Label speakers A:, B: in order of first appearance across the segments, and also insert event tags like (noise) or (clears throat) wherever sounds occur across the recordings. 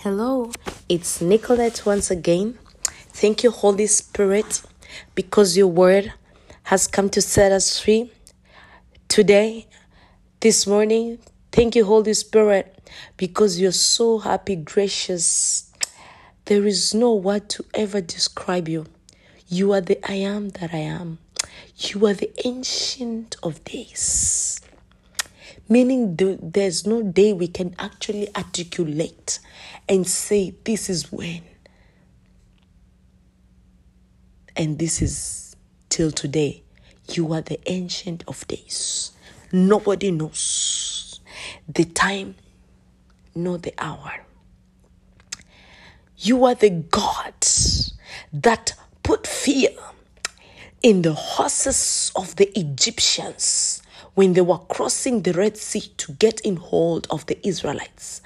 A: Hello, it's Nicolette once again. Thank you, Holy Spirit, because your word has come to set us free. Today, this morning, thank you, Holy Spirit, because you're so happy, gracious. There is no word to ever describe you. You are the I am that I am. You are the ancient of days meaning there's no day we can actually articulate and say, This is when. And this is till today. You are the ancient of days. Nobody knows the time nor the hour. You are the God that put fear in the horses of the Egyptians when they were crossing the Red Sea to get in hold of the Israelites.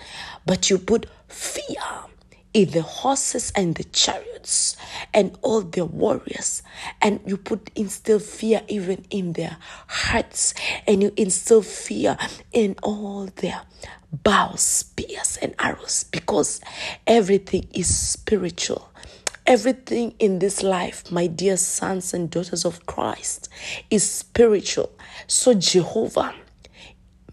A: But you put fear in the horses and the chariots and all their warriors and you put instill fear even in their hearts and you instill fear in all their bows spears and arrows because everything is spiritual everything in this life my dear sons and daughters of christ is spiritual so jehovah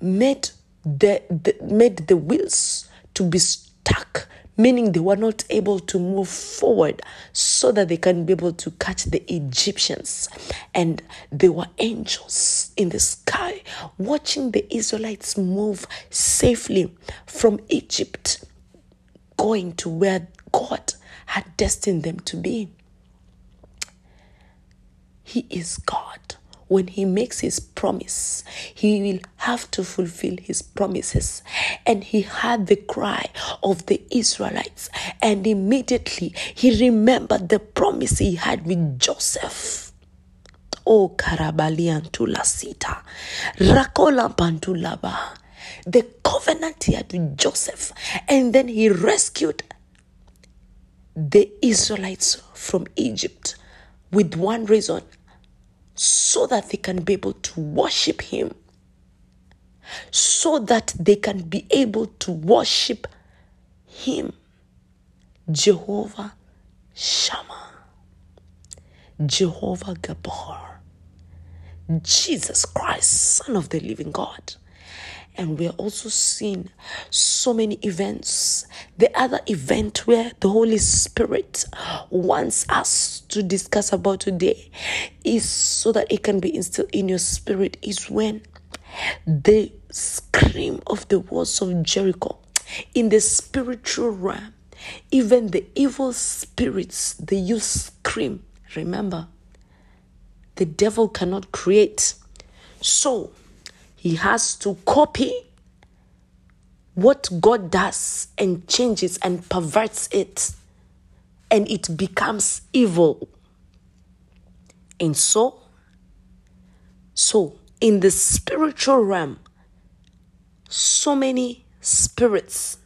A: made the, the made the wheels to be stuck, meaning they were not able to move forward so that they can be able to catch the Egyptians. And there were angels in the sky watching the Israelites move safely from Egypt, going to where God had destined them to be. He is God when he makes his promise, he will have to fulfill his promises. And he heard the cry of the Israelites, and immediately he remembered the promise he had with Joseph. Oh, Karabalian Tulasita, Rakola Pantulaba, the covenant he had with Joseph, and then he rescued the Israelites from Egypt with one reason so that they can be able to worship Him, so that they can be able to worship Him, Jehovah Shammah, Jehovah Gabor, Jesus Christ, Son of the living God. And we are also seeing so many events. The other event where the Holy Spirit wants us to discuss about today is so that it can be instilled in your spirit is when the scream of the walls of Jericho in the spiritual realm, even the evil spirits, they use scream. Remember, the devil cannot create. So, he has to copy what God does and changes and perverts it, and it becomes evil. And so, so in the spiritual realm, so many spirits,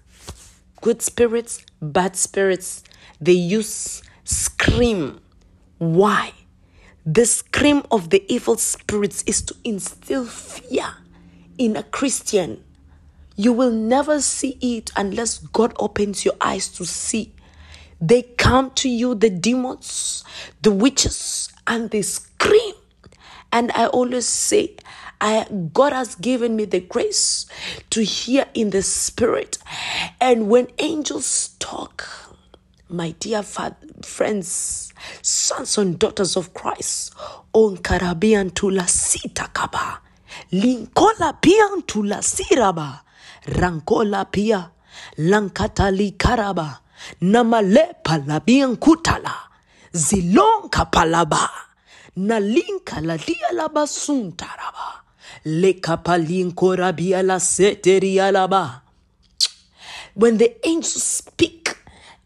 A: good spirits, bad spirits, they use scream. Why? The scream of the evil spirits is to instill fear in a Christian. You will never see it unless God opens your eyes to see. They come to you, the demons, the witches, and they scream. And I always say, I, God has given me the grace to hear in the spirit. And when angels talk, my dear friends, sons and daughters of Christ, on Caribbean to la Kaba. Linkola pia ntula siraba. Rankola pia. Lankatali karaba. Namalepa labian kutala. Zilonka palaba. Nalinka la dia laba suntaraba. Lekapalinko rabia la seteria laba. When the angels speak,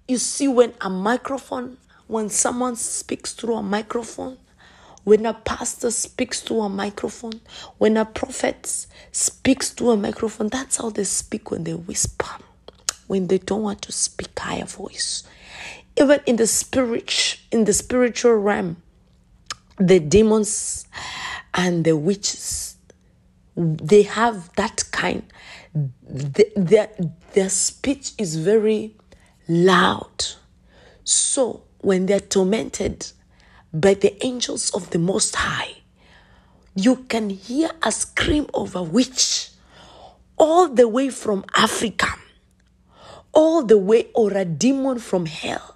A: you see when a microphone, when someone speaks through a microphone, when a pastor speaks to a microphone, when a prophet speaks to a microphone, that's how they speak when they whisper, when they don't want to speak higher voice. Even in the spirit, in the spiritual realm, the demons and the witches, they have that kind. Their, their speech is very loud. So when they're tormented by the angels of the Most High, you can hear a scream of a witch all the way from Africa, all the way, or a demon from hell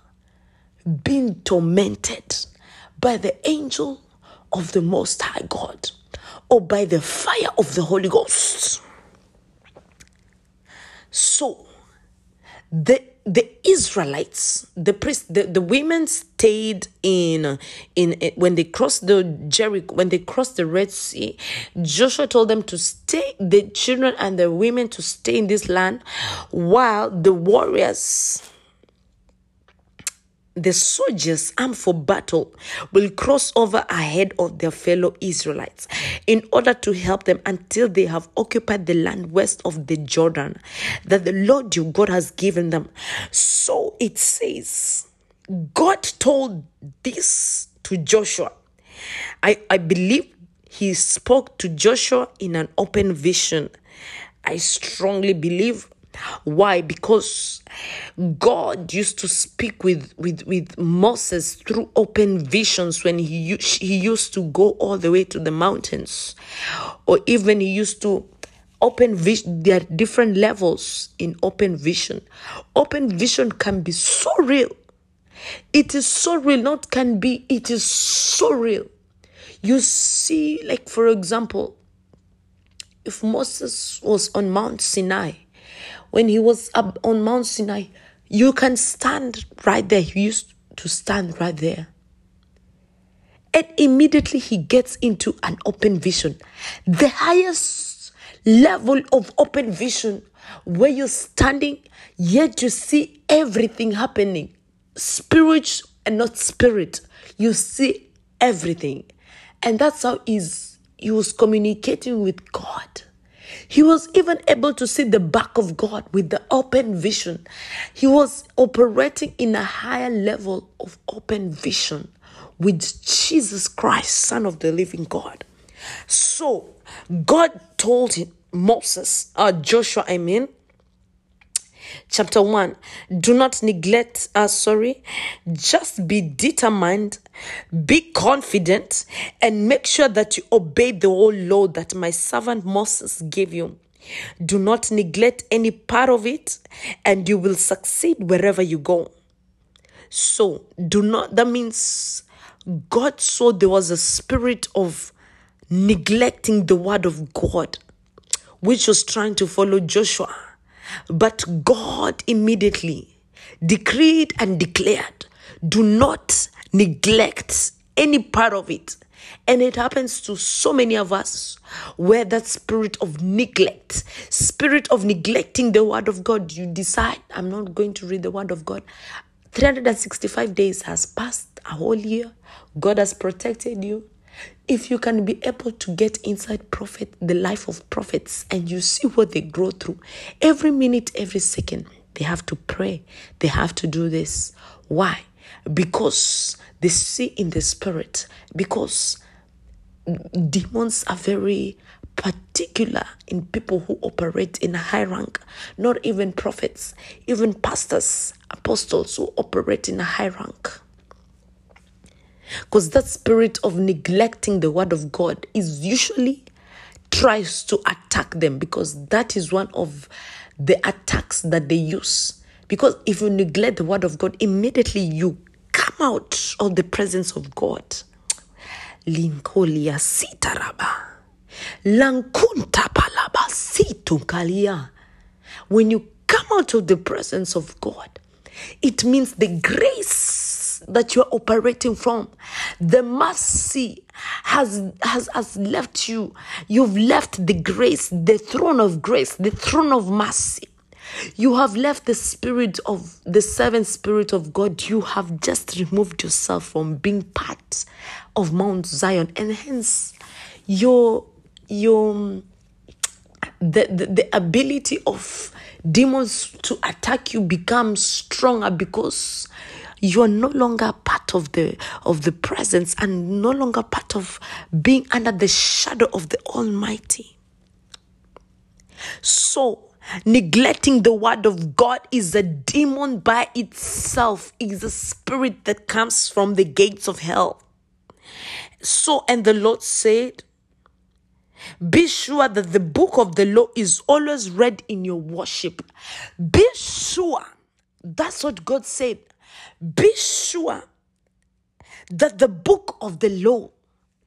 A: being tormented by the angel of the Most High God or by the fire of the Holy Ghost. So, the the Israelites, the priest, the, the women stayed in, in in when they crossed the Jericho, when they crossed the Red Sea. Joshua told them to stay, the children and the women to stay in this land, while the warriors the soldiers armed for battle will cross over ahead of their fellow Israelites in order to help them until they have occupied the land west of the Jordan that the Lord your God has given them. So it says, God told this to Joshua. I, I believe he spoke to Joshua in an open vision. I strongly believe why? Because God used to speak with, with, with Moses through open visions when he, he used to go all the way to the mountains, or even he used to open vision there are different levels in open vision. Open vision can be so real. It is so real not can be it is so real. You see like for example if moses was on mount sinai when he was up on Mount Sinai, you can stand right there. He used to stand right there. And immediately he gets into an open vision. The highest level of open vision where you're standing, yet you see everything happening. Spirit and not spirit. You see everything. And that's how he's, he was communicating with God. He was even able to see the back of God with the open vision. He was operating in a higher level of open vision with Jesus Christ, Son of the living God. So, God told him, Moses, uh, Joshua, I mean, chapter 1 do not neglect uh, sorry just be determined be confident and make sure that you obey the whole law that my servant moses gave you. Do not neglect any part of it and you will succeed wherever you go. So do not that means god saw there was a spirit of neglecting the word of god which was trying to follow joshua. But God immediately decreed and declared, do not neglect any part of it. And it happens to so many of us where that spirit of neglect, spirit of neglecting the word of God, you decide, I'm not going to read the word of God. 365 days has passed, a whole year. God has protected you. If you can be able to get inside prophet, the life of prophets, and you see what they grow through, every minute, every second, they have to pray. They have to do this. Why? Because they see in the spirit. Because demons are very particular in people who operate in a high rank, not even prophets, even pastors, apostles who operate in a high rank. Because that spirit of neglecting the word of God is usually tries to attack them because that is one of the attacks that they use. Because if you neglect the word of God, immediately you come out of the presence of God. Sitaraba. Lankunta palaba situnkalia. When you come out of the presence of God, it means the grace that you're operating from, the mercy has, has, has left you. You've left the grace, the throne of grace, the throne of mercy. You have left the spirit of the seventh spirit of God. You have just removed yourself from being part of Mount Zion, and hence your your the, the, the ability of demons to attack you becomes stronger because you are no longer part of the of the presence and no longer part of being under the shadow of the almighty so neglecting the word of God is a demon by itself, is a spirit that comes from the gates of hell. So, and the Lord said, Be sure that the book of the law is always read in your worship. Be sure. That's what God said. Be sure that the book of the law,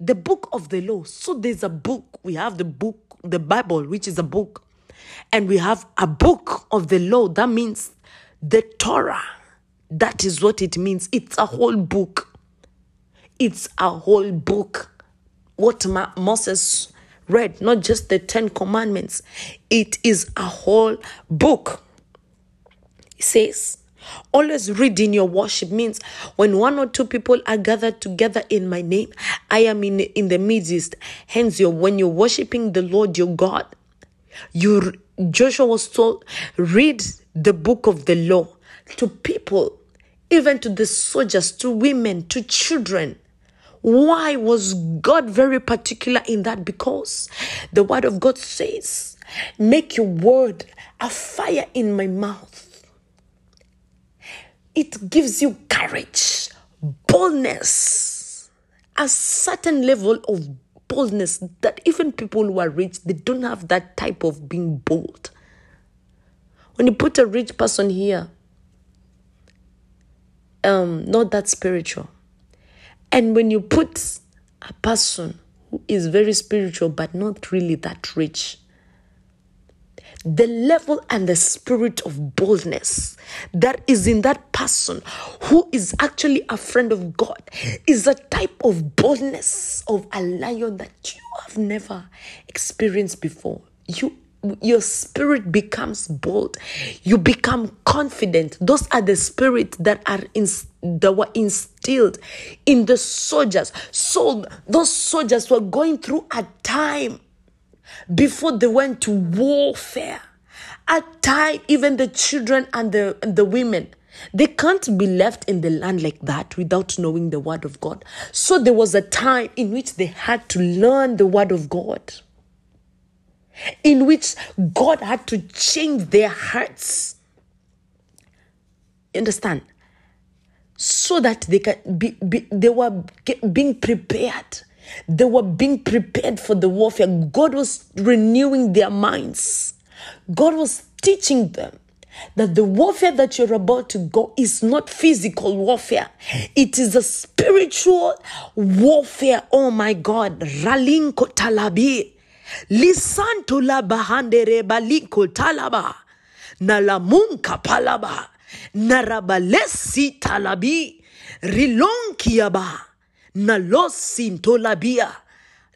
A: the book of the law, so there's a book. We have the book, the Bible, which is a book. And we have a book of the law. That means the Torah. That is what it means. It's a whole book. It's a whole book. What Ma- Moses read, not just the Ten Commandments, it is a whole book. It says, Always read in your worship means when one or two people are gathered together in my name, I am in, in the midst. Hence, you when you're worshiping the Lord your God, you Joshua was told, read the book of the law to people, even to the soldiers, to women, to children. Why was God very particular in that? Because the word of God says, Make your word a fire in my mouth. It gives you courage, boldness, a certain level of boldness that even people who are rich, they don't have that type of being bold. When you put a rich person here, um, not that spiritual and when you put a person who is very spiritual but not really that rich, the level and the spirit of boldness that is in that person who is actually a friend of God is a type of boldness of a lion that you have never experienced before. You your spirit becomes bold. You become confident. Those are the spirits that are in, that were instilled in the soldiers. So those soldiers were going through a time before they went to warfare At time even the children and the the women they can't be left in the land like that without knowing the word of God. So there was a time in which they had to learn the word of God in which God had to change their hearts. Understand? So that they can be, be they were being prepared. They were being prepared for the warfare. God was renewing their minds. God was teaching them that the warfare that you're about to go is not physical warfare, it is a spiritual warfare. Oh my God. Ralinko talabi. Lisanto la bahandere baliko talaba. Na la munka palaba. Narabalesi talabi. Rilonkiaba. Na losinto labia.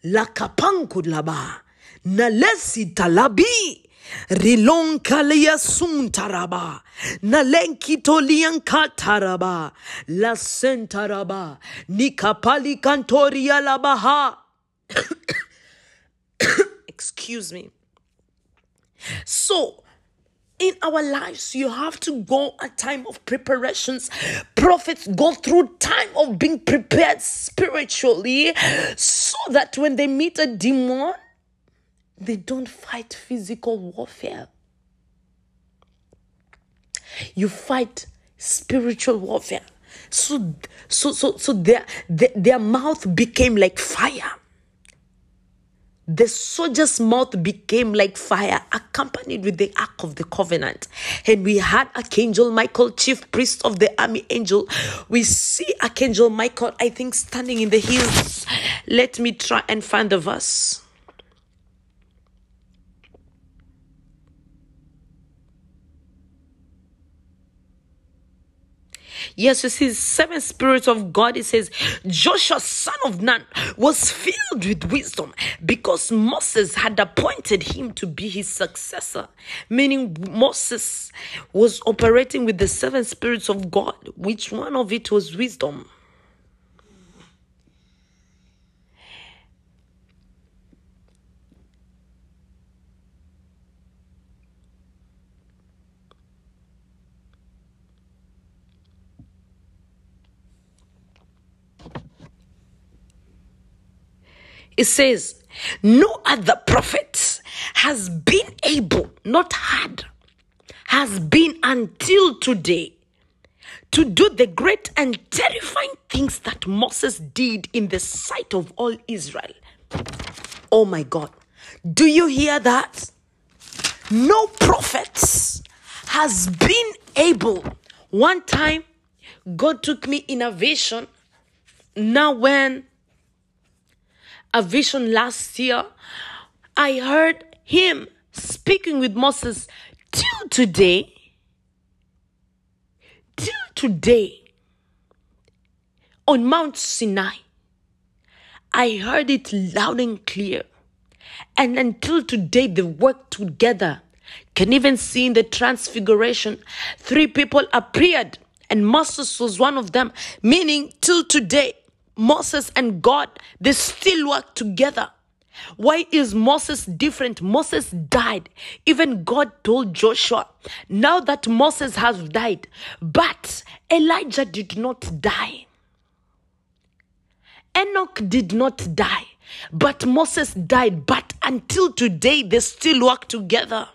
A: La kapanku laba. Na lesi talabi. Rilon kalia suntaraba. Nalenki tolian kataraba. La sentaraba. Nikapali kantoria labaha. (coughs) Excuse me. So, in our lives, you have to go a time of preparations. Prophets go through time of being prepared spiritually so that when they meet a demon, they don't fight physical warfare. You fight spiritual warfare. So, so, so, so their, their, their mouth became like fire the soldier's mouth became like fire, accompanied with the Ark of the Covenant. And we had Archangel Michael, chief priest of the army angel. We see Archangel Michael, I think, standing in the hills. Let me try and find the verse. Yes, you see, seven spirits of God. It says Joshua, son of Nun, was filled with wisdom because Moses had appointed him to be his successor. Meaning, Moses was operating with the seven spirits of God, which one of it was wisdom. It says, No other prophet has been able, not had, has been until today to do the great and terrifying things that Moses did in the sight of all Israel. Oh my God. Do you hear that? No prophet has been able. One time, God took me in a vision. Now, when a vision last year, I heard him speaking with Moses till today. Till today, on Mount Sinai, I heard it loud and clear. And until today, they work together. Can even see in the transfiguration, three people appeared, and Moses was one of them. Meaning, till today, Moses and God, they still work together. Why is Moses different? Moses died. Even God told Joshua, now that Moses has died, but Elijah did not die. Enoch did not die, but Moses died. But until today, they still work together.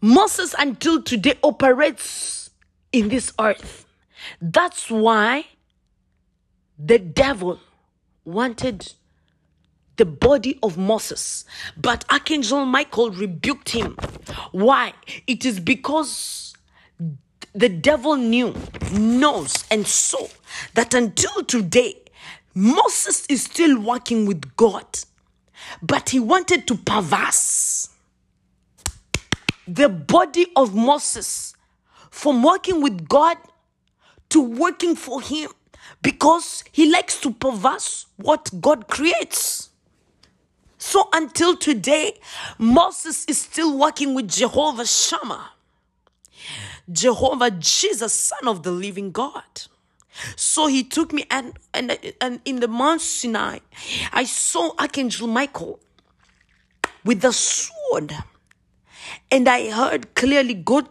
A: Moses, until today, operates in this earth. That's why the devil wanted the body of Moses, but Archangel Michael rebuked him. Why? It is because the devil knew, knows, and saw that until today, Moses is still working with God, but he wanted to perverse the body of Moses from working with God to working for him because he likes to perverse what God creates. So until today, Moses is still working with Jehovah Shammah, Jehovah Jesus, Son of the Living God. So he took me and and and in the Mount Sinai, I saw Archangel Michael with the sword, and I heard clearly God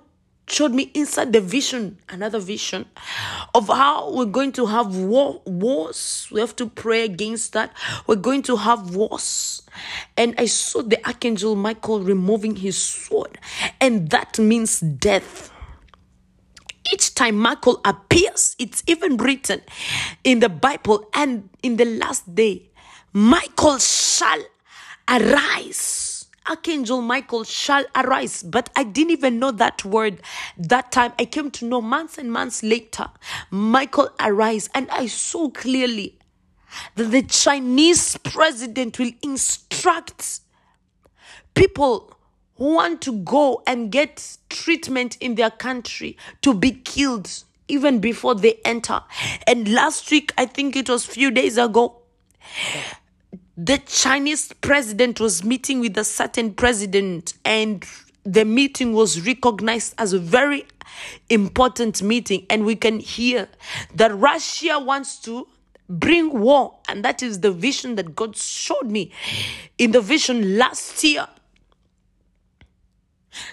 A: showed me inside the vision, another vision of how we're going to have war, wars. We have to pray against that. We're going to have wars. And I saw the archangel Michael removing his sword, and that means death. Each time Michael appears, it's even written in the Bible, and in the last day, Michael shall arise Archangel Michael shall arise. But I didn't even know that word that time. I came to know months and months later. Michael arise. And I saw clearly that the Chinese president will instruct people who want to go and get treatment in their country to be killed even before they enter. And last week, I think it was few days ago, the Chinese president was meeting with a certain president, and the meeting was recognized as a very important meeting. And we can hear that Russia wants to bring war, and that is the vision that God showed me in the vision last year.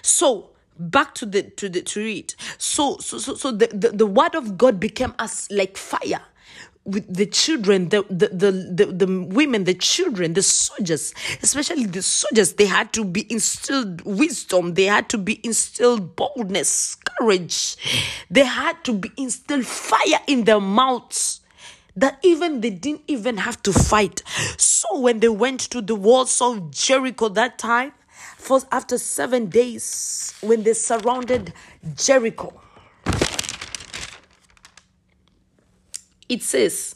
A: So, back to the to the to read so so so, so the, the the word of god became as like fire with the children, the, the, the, the, women, the children, the soldiers, especially the soldiers, they had to be instilled wisdom, they had to be instilled boldness, courage, they had to be instilled fire in their mouths that even they didn't even have to fight. So when they went to the walls of Jericho that time, for after seven days, when they surrounded Jericho, it says,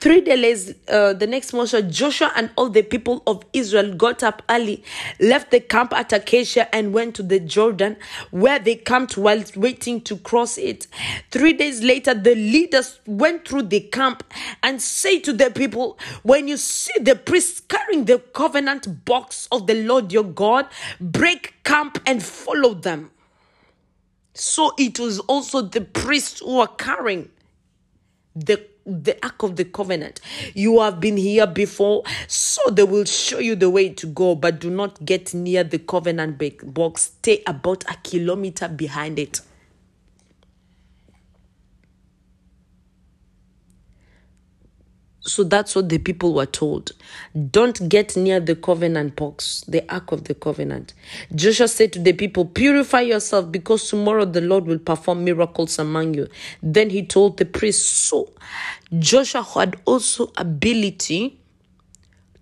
A: Three days, uh, the next morning, Joshua and all the people of Israel got up early, left the camp at Acacia, and went to the Jordan, where they camped while waiting to cross it. Three days later, the leaders went through the camp and said to the people, When you see the priests carrying the covenant box of the Lord your God, break camp and follow them. So it was also the priests who were carrying the the ark of the covenant. You have been here before, so they will show you the way to go, but do not get near the covenant box. Stay about a kilometer behind it. So that's what the people were told. Don't get near the covenant box, the ark of the covenant. Joshua said to the people, Purify yourself because tomorrow the Lord will perform miracles among you. Then he told the priests, So Joshua had also ability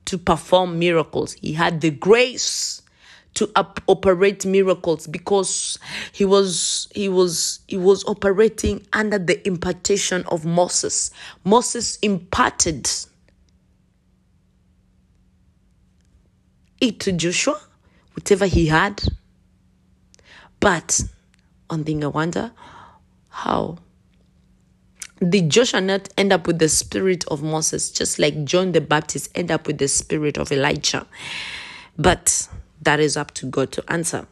A: to perform miracles. He had the grace to up, operate miracles because he was he was he was operating under the impartation of Moses. Moses imparted it to Joshua, whatever he had. But one thing I wonder, how did Joshua not end up with the spirit of Moses, just like John the Baptist end up with the spirit of Elijah? But that is up to God to answer.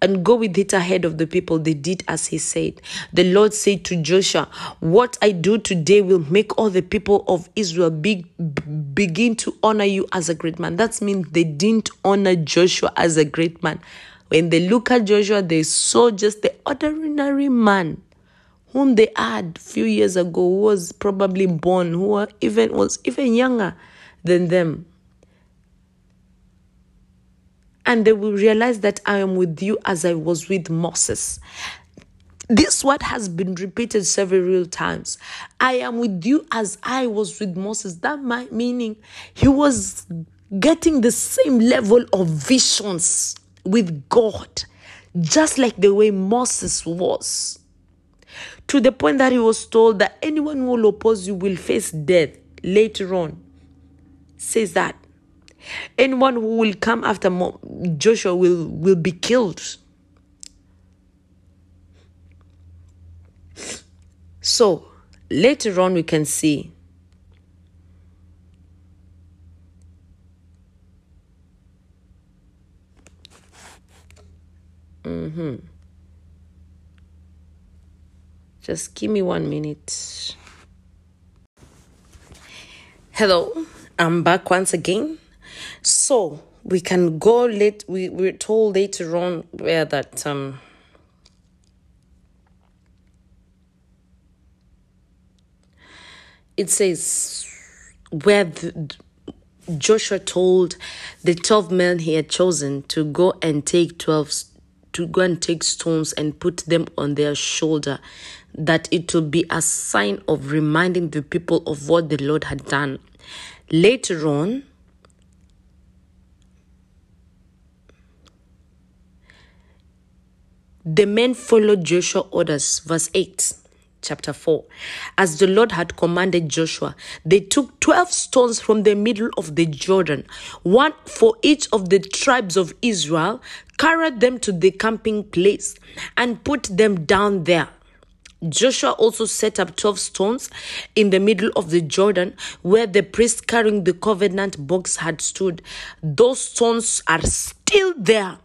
A: And go with it ahead of the people. They did as he said. The Lord said to Joshua, What I do today will make all the people of Israel be, begin to honor you as a great man. That means they didn't honor Joshua as a great man. When they look at Joshua, they saw just the ordinary man whom they had few years ago, who was probably born, who even was even younger than them and they will realize that I am with you as I was with Moses. This word has been repeated several times. I am with you as I was with Moses. That might meaning he was getting the same level of visions with God, just like the way Moses was. To the point that he was told that anyone who will oppose you will face death later on. Says that Anyone who will come after Joshua will, will be killed. So later on, we can see Mm-hmm. Just give me one minute. Hello, I'm back once again. So we can go late. We we're told later on where that um. It says where the, Joshua told the 12 men he had chosen to go and take 12 to go and take stones and put them on their shoulder that it will be a sign of reminding the people of what the Lord had done. Later on, The men followed Joshua's orders. Verse 8, chapter 4. As the Lord had commanded Joshua, they took 12 stones from the middle of the Jordan, one for each of the tribes of Israel, carried them to the camping place, and put them down there. Joshua also set up 12 stones in the middle of the Jordan where the priest carrying the covenant box had stood. Those stones are still there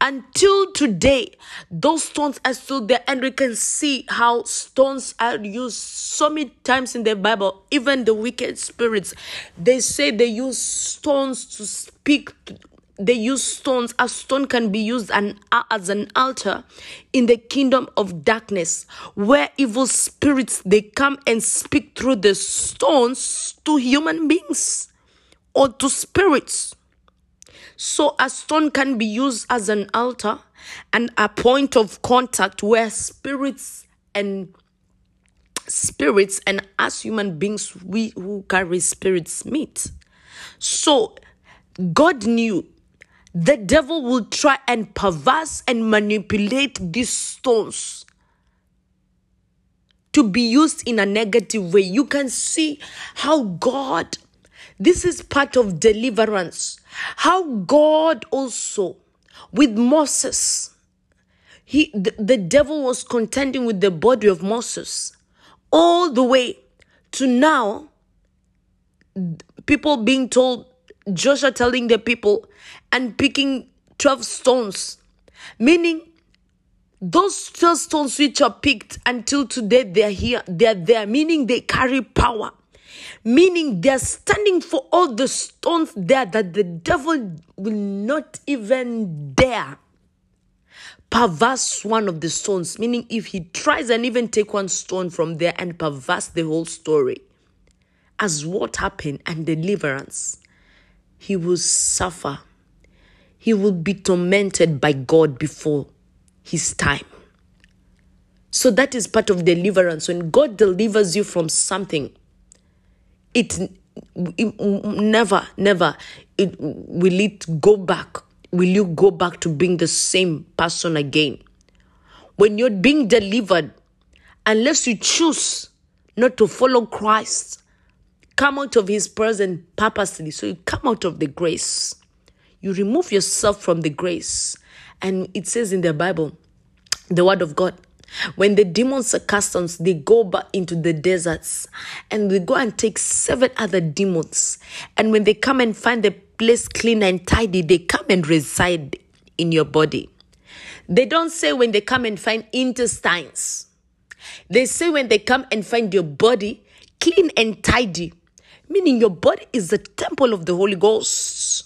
A: until today, those stones are still there, and we can see how stones are used so many times in the Bible. Even the wicked spirits, they say they use stones to speak. They use stones. A stone can be used an, as an altar in the kingdom of darkness, where evil spirits they come and speak through the stones to human beings or to spirits. So a stone can be used as an altar and a point of contact where spirits and spirits and as human beings we who carry spirits meet. So God knew the devil will try and perverse and manipulate these stones to be used in a negative way. You can see how God this is part of deliverance. How God also, with Moses, he the, the devil was contending with the body of Moses all the way to now people being told Joshua telling the people and picking 12 stones meaning those 12 stones which are picked until today they're here they're there meaning they carry power meaning they're standing for all the stones there that the devil will not even dare perverse one of the stones meaning if he tries and even take one stone from there and perverse the whole story as what happened and deliverance, he will suffer. He will be tormented by God before his time. So that is part of deliverance. When God delivers you from something, it, it never, never it, will it go back. Will you go back to being the same person again? When you're being delivered, unless you choose not to follow Christ, come out of his presence purposely. So you come out of the grace. You remove yourself from the grace. And it says in the Bible, the word of God, when the demons are cast they go back into the deserts and they go and take seven other demons. And when they come and find the place clean and tidy, they come and reside in your body. They don't say when they come and find intestines. They say when they come and find your body clean and tidy, meaning your body is the temple of the Holy Ghost.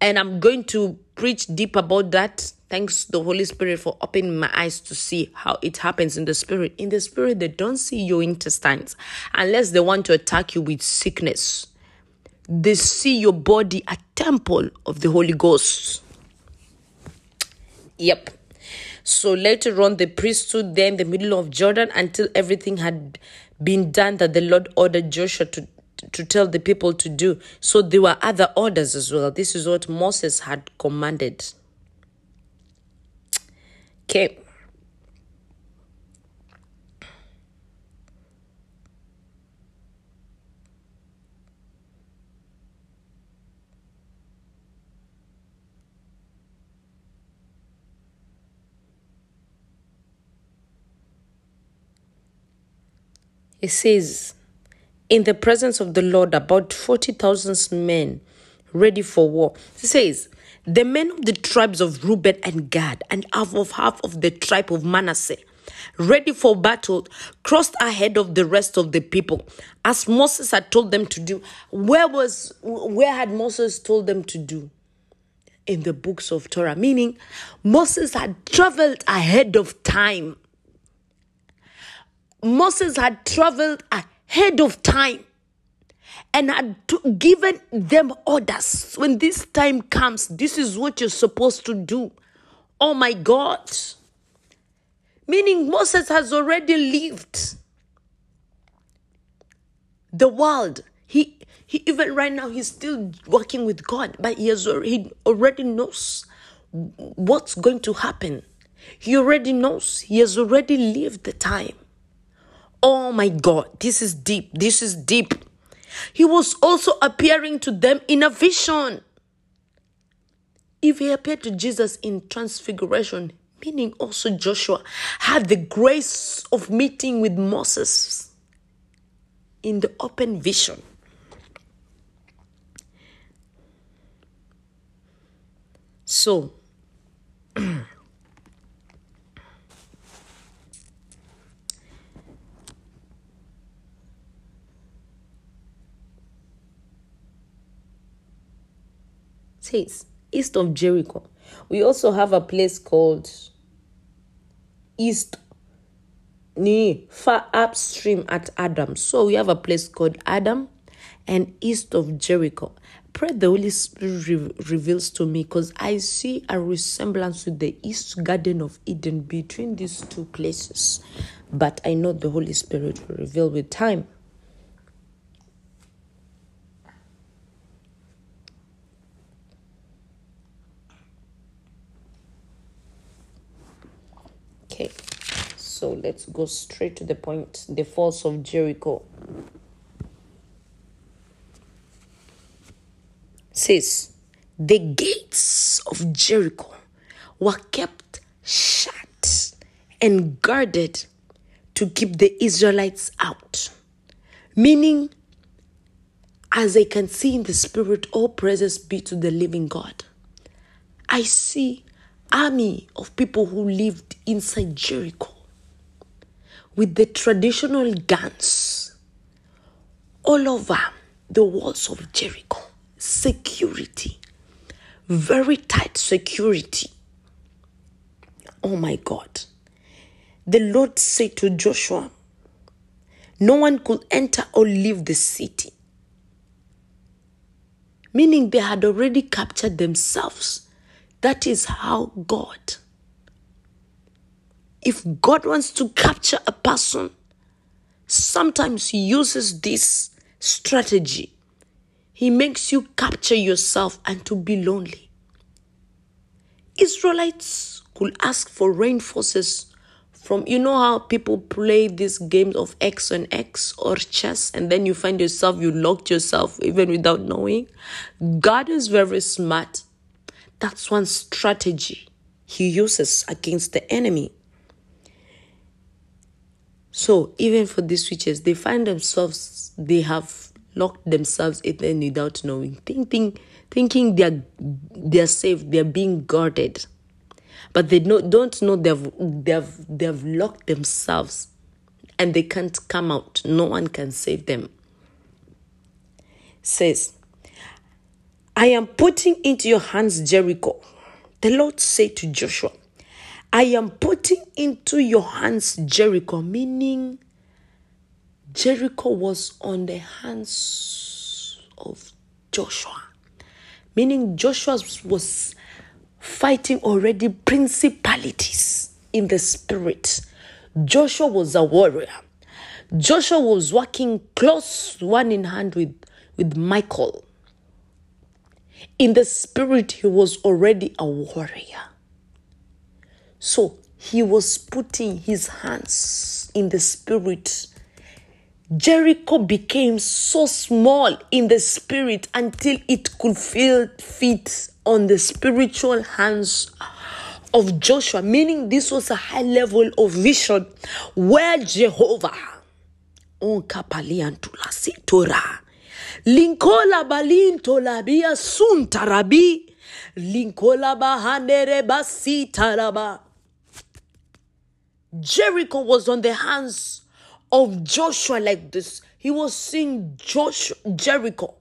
A: And I'm going to preach deep about that. Thanks the Holy Spirit for opening my eyes to see how it happens in the spirit. In the spirit, they don't see your intestines unless they want to attack you with sickness. They see your body a temple of the Holy Ghost. Yep. So later on, the priest stood there in the middle of Jordan until everything had been done that the Lord ordered Joshua to, to tell the people to do. So there were other orders as well. This is what Moses had commanded. Okay. It says, in the presence of the Lord, about 40,000 men ready for war. It says, the men of the tribes of Reuben and Gad, and half of half of the tribe of Manasseh, ready for battle, crossed ahead of the rest of the people, as Moses had told them to do. Where was where had Moses told them to do? In the books of Torah, meaning Moses had traveled ahead of time. Moses had traveled ahead of time and had given them orders. When this time comes, this is what you're supposed to do. Oh my God. Meaning Moses has already lived the world. He, he even right now he's still working with God, but he has he already knows what's going to happen. He already knows. He has already lived the time. Oh my God, this is deep. This is deep. He was also appearing to them in a vision. If he appeared to Jesus in transfiguration, meaning also Joshua had the grace of meeting with Moses in the open vision. So, (clears throat) says east of Jericho. We also have a place called East near far upstream at Adam. So we have a place called Adam and east of Jericho. Pray the Holy Spirit re- reveals to me because I see a resemblance with the East Garden of Eden between these two places. But I know the Holy Spirit will reveal with time. Okay, so let's go straight to the point the falls of Jericho. Says, the gates of Jericho were kept shut and guarded to keep the Israelites out. Meaning, as I can see in the spirit, all praises be to the living God. I see army of people who lived inside Jericho with the traditional guns all over the walls of Jericho. Security, very tight security. Oh my God. The Lord said to Joshua, No one could enter or leave the city. Meaning they had already captured themselves. That is how God, if God wants to capture a person, sometimes He uses this strategy. He makes you capture yourself and to be lonely. Israelites could ask for rain forces from you know how people play these games of X and X or chess and then you find yourself you locked yourself even without knowing. God is very smart. That's one strategy he uses against the enemy. So even for these witches, they find themselves they have locked themselves in without knowing, thinking thinking they're they're safe, they're being guarded, but they don't know they've they've they've locked themselves, and they can't come out. No one can save them. Says, I am putting into your hands Jericho. The Lord said to Joshua, I am putting into your hands Jericho, meaning Jericho was on the hands of Joshua. Meaning Joshua was fighting already principalities in the spirit. Joshua was a warrior. Joshua was working close one in hand with, with Michael. In the spirit, he was already a warrior. So he was putting his hands in the spirit. Jericho became so small in the spirit until it could feel fit on the spiritual hands of Joshua, meaning this was a high level of vision where Jehovah on kapaliantula sitora linkola balinto labia linkola basitaraba Jericho was on the hands of Joshua like this. He was seeing Joshua, Jericho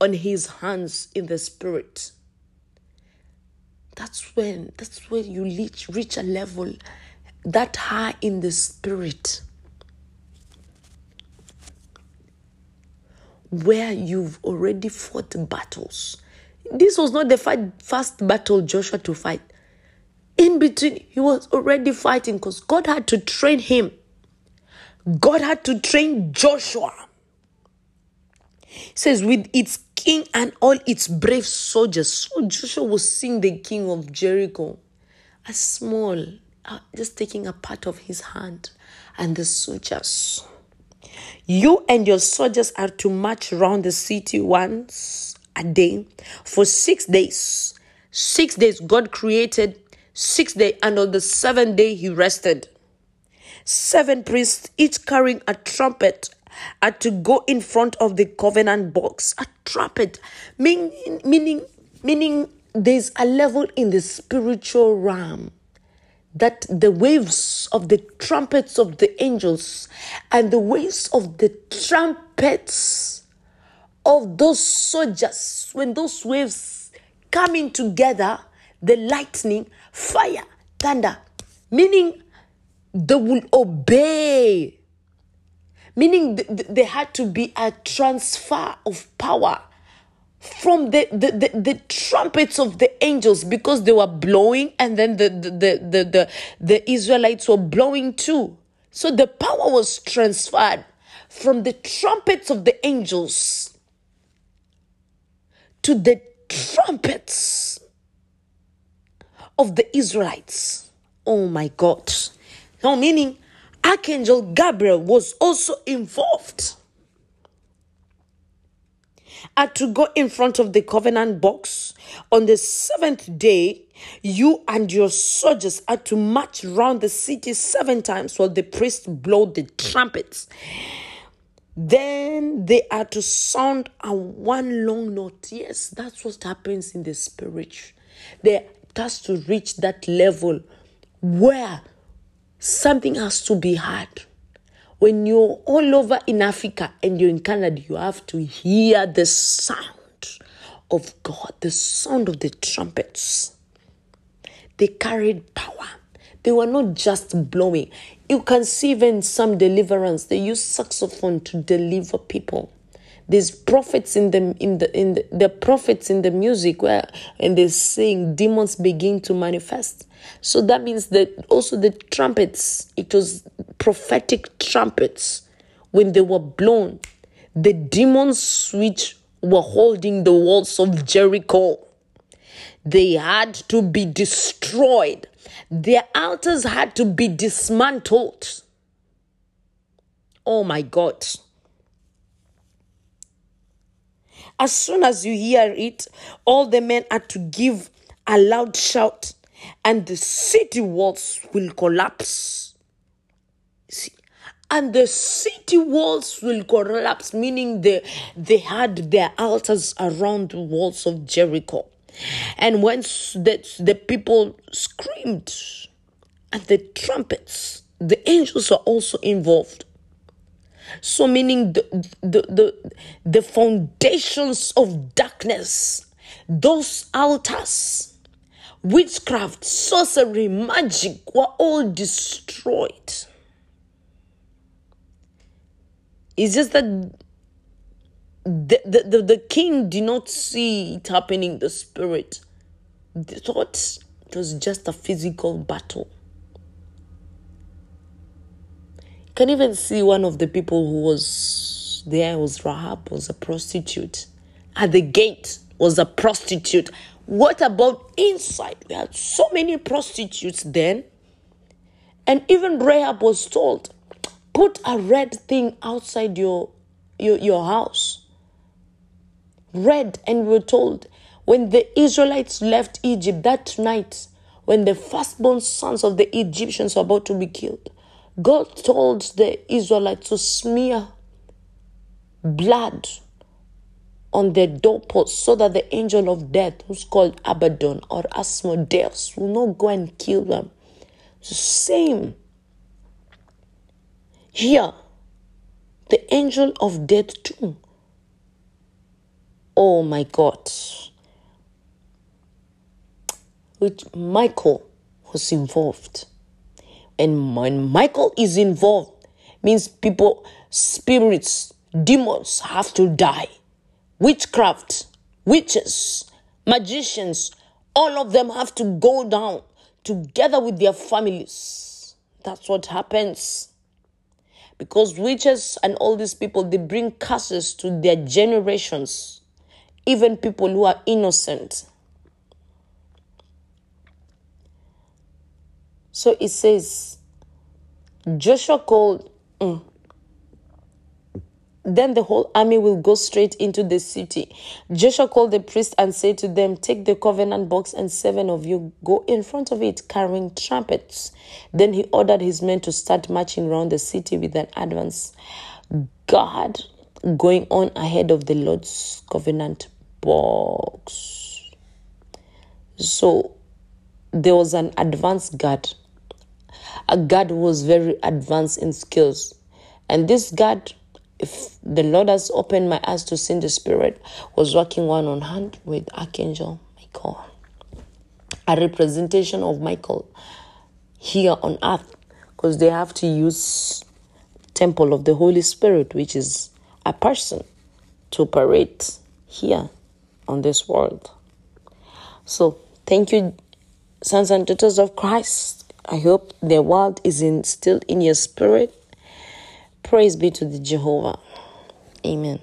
A: on his hands in the spirit. That's when that's when you reach reach a level that high in the spirit where you've already fought battles. This was not the fight, first battle Joshua to fight in between, he was already fighting because God had to train him. God had to train Joshua. He says, with its king and all its brave soldiers. So Joshua was seeing the king of Jericho as small, uh, just taking a part of his hand, and the soldiers. You and your soldiers are to march round the city once a day for six days. Six days God created six day and on the seventh day he rested. Seven priests, each carrying a trumpet, are to go in front of the covenant box. A trumpet, meaning, meaning, meaning there's a level in the spiritual realm that the waves of the trumpets of the angels and the waves of the trumpets of those soldiers, when those waves coming together, the lightning, fire, thunder, meaning they will obey. Meaning th- th- there had to be a transfer of power from the, the, the, the, trumpets of the angels because they were blowing and then the, the, the, the, the, Israelites were blowing too. So the power was transferred from the trumpets of the angels to the trumpets of the Israelites. Oh my God. Now, meaning Archangel Gabriel was also involved. Had to go in front of the covenant box. On the seventh day, you and your soldiers had to march round the city seven times while the priests blow the trumpets. Then they are to sound a one long note. Yes, that's what happens in the spirit. They has to reach that level where something has to be heard. When you're all over in Africa and you're in Canada, you have to hear the sound of God, the sound of the trumpets. They carried power. They were not just blowing. you can see even some deliverance. They use saxophone to deliver people. There's prophets in the in the in the, the prophets in the music where and they sing demons begin to manifest. So that means that also the trumpets, it was prophetic trumpets when they were blown. The demons which were holding the walls of Jericho, they had to be destroyed. Their altars had to be dismantled. Oh my God. As soon as you hear it, all the men are to give a loud shout, and the city walls will collapse. See, and the city walls will collapse, meaning they, they had their altars around the walls of Jericho. And once the, the people screamed, and the trumpets, the angels are also involved. So, meaning the, the, the, the foundations of darkness, those altars, witchcraft, sorcery, magic were all destroyed. It's just that the, the, the, the king did not see it happening the spirit. They thought it was just a physical battle. You can even see one of the people who was there was Rahab, was a prostitute. At the gate was a prostitute. What about inside? There are so many prostitutes then. And even Rahab was told, put a red thing outside your, your, your house. Red. And we were told, when the Israelites left Egypt that night, when the firstborn sons of the Egyptians were about to be killed, God told the Israelites to smear blood on their doorposts so that the angel of death, who's called Abaddon or Asmodeus, will not go and kill them. The same. Here, the angel of death, too. Oh my God. With Michael was involved. And when Michael is involved, means people, spirits, demons have to die. Witchcraft, witches, magicians, all of them have to go down together with their families. That's what happens. Because witches and all these people, they bring curses to their generations, even people who are innocent. So it says, Joshua called, mm, then the whole army will go straight into the city. Joshua called the priest and said to them, Take the covenant box, and seven of you go in front of it carrying trumpets. Then he ordered his men to start marching around the city with an advance guard going on ahead of the Lord's covenant box. So there was an advance guard a guard who was very advanced in skills. And this guard, if the Lord has opened my eyes to see the Spirit, was working one on hand with Archangel Michael. A representation of Michael here on earth because they have to use temple of the Holy Spirit, which is a person, to operate here on this world. So thank you, sons and daughters of Christ. I hope the word is instilled in your spirit. Praise be to the Jehovah. Amen.